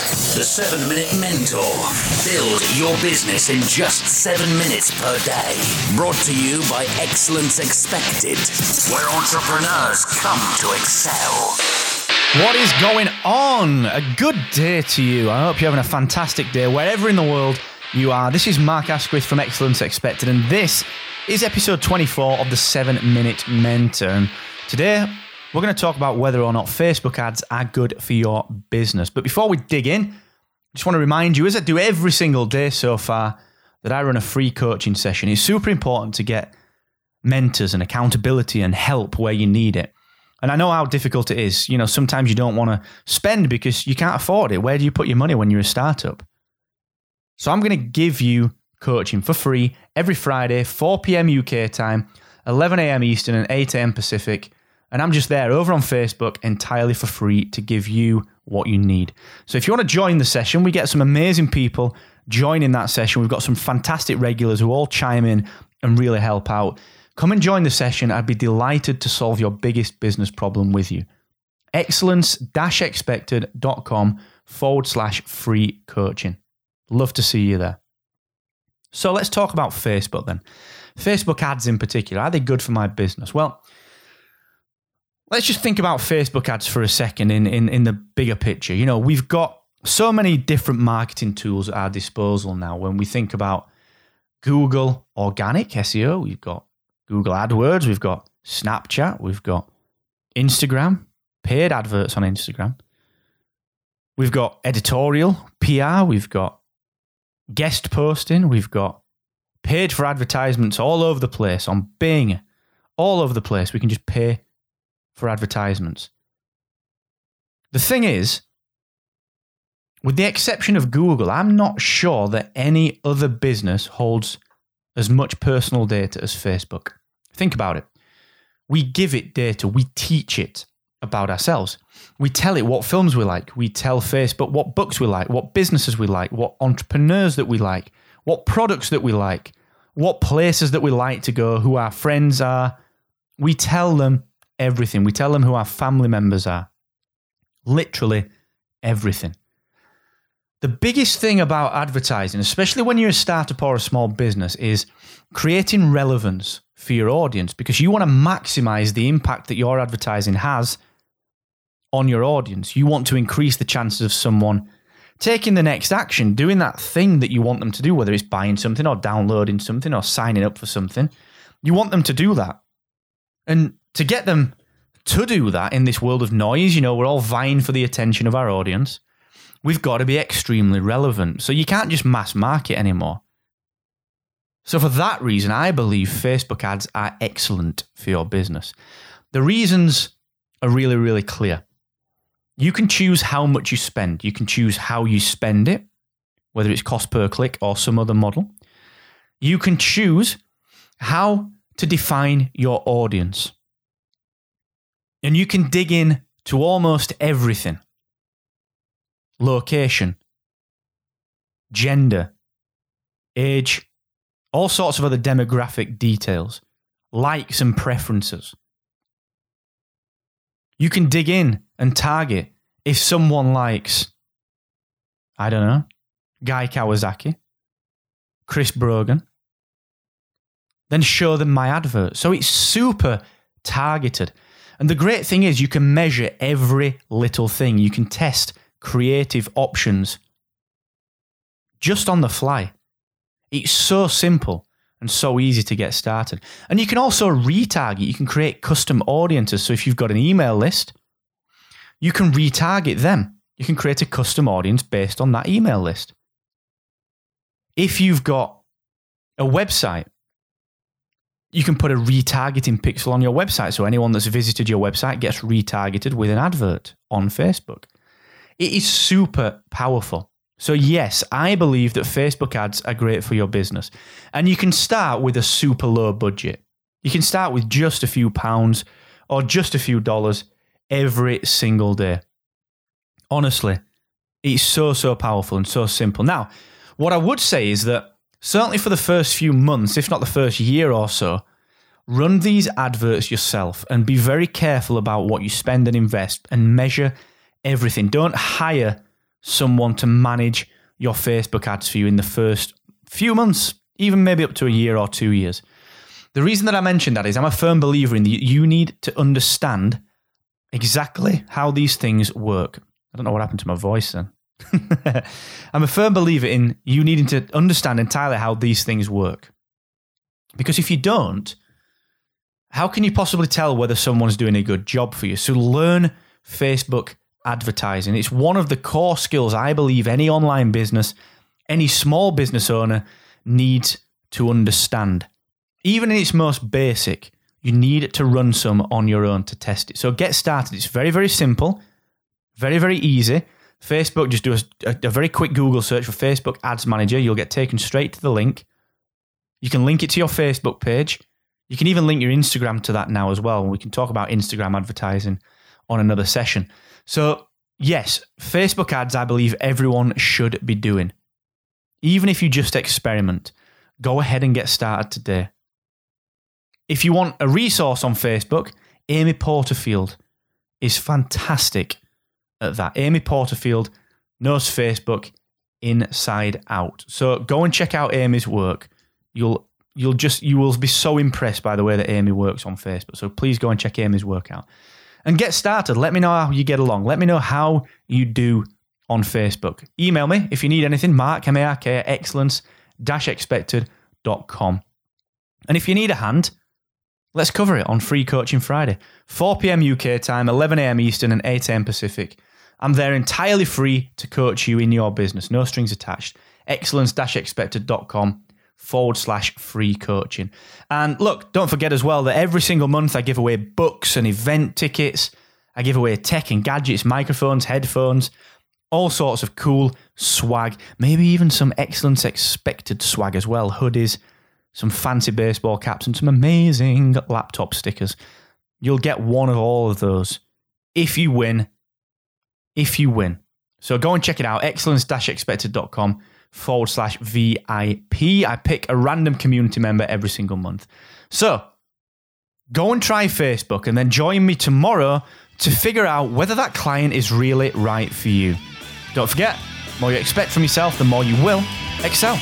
The 7 Minute Mentor. Build your business in just 7 minutes per day. Brought to you by Excellence Expected, where entrepreneurs come to excel. What is going on? A good day to you. I hope you're having a fantastic day wherever in the world you are. This is Mark Asquith from Excellence Expected, and this is episode 24 of the 7 Minute Mentor. And today, we're going to talk about whether or not Facebook ads are good for your business. But before we dig in, I just want to remind you, as I do every single day so far, that I run a free coaching session. It's super important to get mentors and accountability and help where you need it. And I know how difficult it is. You know, sometimes you don't want to spend because you can't afford it. Where do you put your money when you're a startup? So I'm going to give you coaching for free every Friday, 4 p.m. UK time, 11 a.m. Eastern, and 8 a.m. Pacific. And I'm just there over on Facebook entirely for free to give you what you need. So if you want to join the session, we get some amazing people joining that session. We've got some fantastic regulars who all chime in and really help out. Come and join the session. I'd be delighted to solve your biggest business problem with you. Excellence expected.com forward slash free coaching. Love to see you there. So let's talk about Facebook then. Facebook ads in particular, are they good for my business? Well, let's just think about Facebook ads for a second in, in, in the bigger picture. You know, we've got so many different marketing tools at our disposal now. When we think about Google organic SEO, we've got Google AdWords, we've got Snapchat, we've got Instagram, paid adverts on Instagram. We've got editorial, PR, we've got guest posting, we've got paid for advertisements all over the place on Bing, all over the place. We can just pay for advertisements. The thing is, with the exception of Google, I'm not sure that any other business holds as much personal data as Facebook. Think about it. We give it data, we teach it about ourselves. We tell it what films we like. We tell Facebook what books we like, what businesses we like, what entrepreneurs that we like, what products that we like, what places that we like to go, who our friends are. We tell them everything. We tell them who our family members are. Literally everything. The biggest thing about advertising, especially when you're a startup or a small business, is creating relevance for your audience because you want to maximize the impact that your advertising has on your audience. You want to increase the chances of someone taking the next action, doing that thing that you want them to do, whether it's buying something or downloading something or signing up for something. You want them to do that. And to get them to do that in this world of noise, you know, we're all vying for the attention of our audience. We've got to be extremely relevant. So you can't just mass market anymore. So, for that reason, I believe Facebook ads are excellent for your business. The reasons are really, really clear. You can choose how much you spend, you can choose how you spend it, whether it's cost per click or some other model. You can choose how to define your audience. And you can dig in to almost everything location, gender, age, all sorts of other demographic details, likes and preferences. You can dig in and target if someone likes, I don't know, Guy Kawasaki, Chris Brogan, then show them my advert. So it's super targeted. And the great thing is, you can measure every little thing. You can test creative options just on the fly. It's so simple and so easy to get started. And you can also retarget, you can create custom audiences. So if you've got an email list, you can retarget them. You can create a custom audience based on that email list. If you've got a website, you can put a retargeting pixel on your website. So anyone that's visited your website gets retargeted with an advert on Facebook. It is super powerful. So, yes, I believe that Facebook ads are great for your business. And you can start with a super low budget. You can start with just a few pounds or just a few dollars every single day. Honestly, it's so, so powerful and so simple. Now, what I would say is that certainly for the first few months, if not the first year or so, run these adverts yourself and be very careful about what you spend and invest and measure everything. Don't hire someone to manage your Facebook ads for you in the first few months, even maybe up to a year or two years. The reason that I mentioned that is I'm a firm believer in that you need to understand exactly how these things work. I don't know what happened to my voice then. I'm a firm believer in you needing to understand entirely how these things work. Because if you don't, how can you possibly tell whether someone's doing a good job for you? So learn Facebook advertising. It's one of the core skills I believe any online business, any small business owner needs to understand. Even in its most basic, you need to run some on your own to test it. So get started. It's very, very simple, very, very easy. Facebook, just do a, a, very quick Google search for Facebook Ads Manager. You'll get taken straight to the link. You can link it to your Facebook page. You can even link your Instagram to that now as well. We can talk about Instagram advertising on another session. So, yes, Facebook ads, I believe everyone should be doing. Even if you just experiment, go ahead and get started today. If you want a resource on Facebook, Amy Porterfield is fantastic at that. Amy Porterfield knows Facebook inside out. So go and check out Amy's work. You'll you'll just you will be so impressed by the way that Amy works on Facebook. So please go and check Amy's work out. And get started. Let me know how you get along. Let me know how you do on Facebook. Email me if you need anything, mark, M-A-R-K, excellence-expected.com. And if you need a hand, Let's cover it on Free Coaching Friday, 4 p.m. UK time, 11 a.m. Eastern, and 8 a.m. Pacific. I'm there entirely free to coach you in your business, no strings attached. Excellence expected.com forward slash free coaching. And look, don't forget as well that every single month I give away books and event tickets. I give away tech and gadgets, microphones, headphones, all sorts of cool swag, maybe even some excellence expected swag as well, hoodies some fancy baseball caps, and some amazing laptop stickers. You'll get one of all of those if you win. If you win. So go and check it out excellence expected.com forward slash VIP. I pick a random community member every single month. So go and try Facebook and then join me tomorrow to figure out whether that client is really right for you. Don't forget, the more you expect from yourself, the more you will excel.